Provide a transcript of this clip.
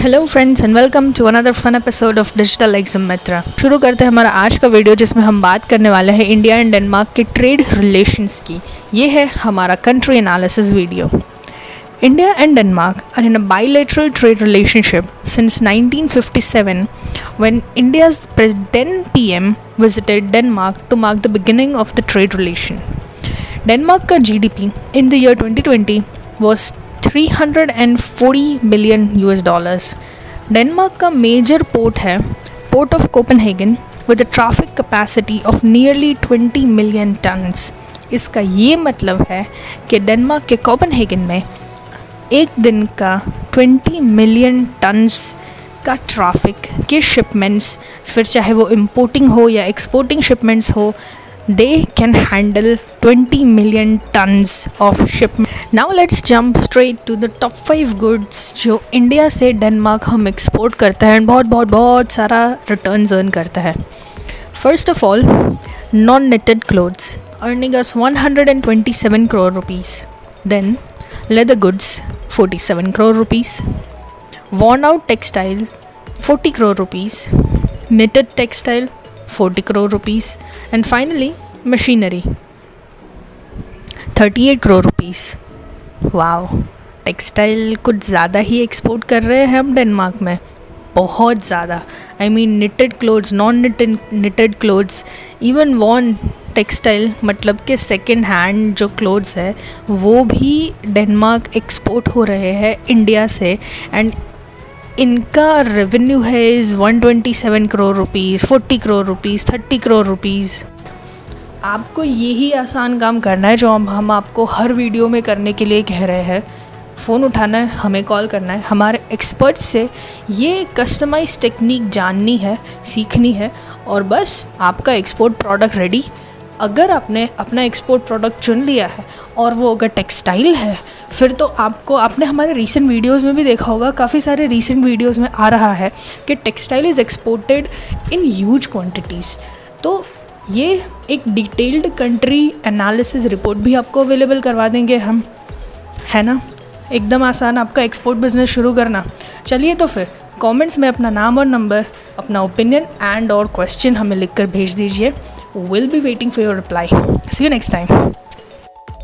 Hello friends and welcome to another fun episode of digital exam Mitra शुरू करते हैं हमारा आज का वीडियो जिसमें हम बात करने वाले हैं इंडिया एंड डेनमार्क के ट्रेड रिलेशंस की। ये है हमारा country analysis video India and Denmark are in a bilateral trade relationship since 1957 when India's then PM visited Denmark to mark the beginning of the trade relation. Denmark का GDP in the year 2020 was 340 million US dollars Denmark का major port है port of Copenhagen with a traffic capacity of nearly 20 million tons इसका ये मतलब है कि Denmark के Copenhagen में एक दिन का 20 मिलियन टन्स का ट्रैफ़िक के शिपमेंट्स फिर चाहे वो इम्पोर्टिंग हो या एक्सपोर्टिंग शिपमेंट्स हो they can handle 20 million tons of ship now let's jump straight to the top five goods जो इंडिया से डेनमार्क हम एक्सपोर्ट करते हैं। बहुत बहुत बहुत सारा रिटर्न अर्न करता है। First of all non knitted clothes earning us 127 crore rupees then leather goods 47 crore rupees worn out textile 40 crore rupees knitted textile 40 crore rupees. And finally, machinery. 38 crore rupees. Wow textile कुछ ज़्यादा ही export कर रहे हैं हम Denmark में. बहुत ज़्यादा. I mean knitted clothes non knitted knitted clothes even woven textile मतलब के सेकेंड हैंड जो क्लोथ्स है, वो भी डेनमार्क एक्सपोर्ट हो रहे हैं इंडिया से. एंड इनका रेवेन्यू है is 127 crore rupees 40 crore rupees 30 crore rupees आपको यही आसान काम करना है जो हम हम आपको हर वीडियो में करने के लिए कह रहे हैं। फ़ोन उठाना है, हमें कॉल करना है। हमारे एक्सपर्ट से ये कस्टमाइज टेक्निक जाननी है, सीखनी है और बस आपका एक्सपोर्ट प्रोडक्ट रेडी अगर आपने अपना एक्सपोर्ट प्रोडक्ट चुन लिया है और वो अगर टेक्सटाइल है, फिर तो आपको, आपने हमारे रीसेंट वीडियोस में भी देखा होगा, काफ़ी सारे रीसेंट वीडियोस में आ रहा है कि textile is exported in huge quantities तो ये एक डिटेल्ड कंट्री एनालिसिस रिपोर्ट भी आपको अवेलेबल करवा देंगे हम, है ना? एकदम आसान आपका एक्सपोर्ट बिज़नेस शुरू करना। चलिए तो फिर कमेंट्स में अपना नाम और नंबर अपना ओपिनियन एंड और क्वेश्चन हमें लिखकर भेज दीजिए। Will be waiting for your reply see you next time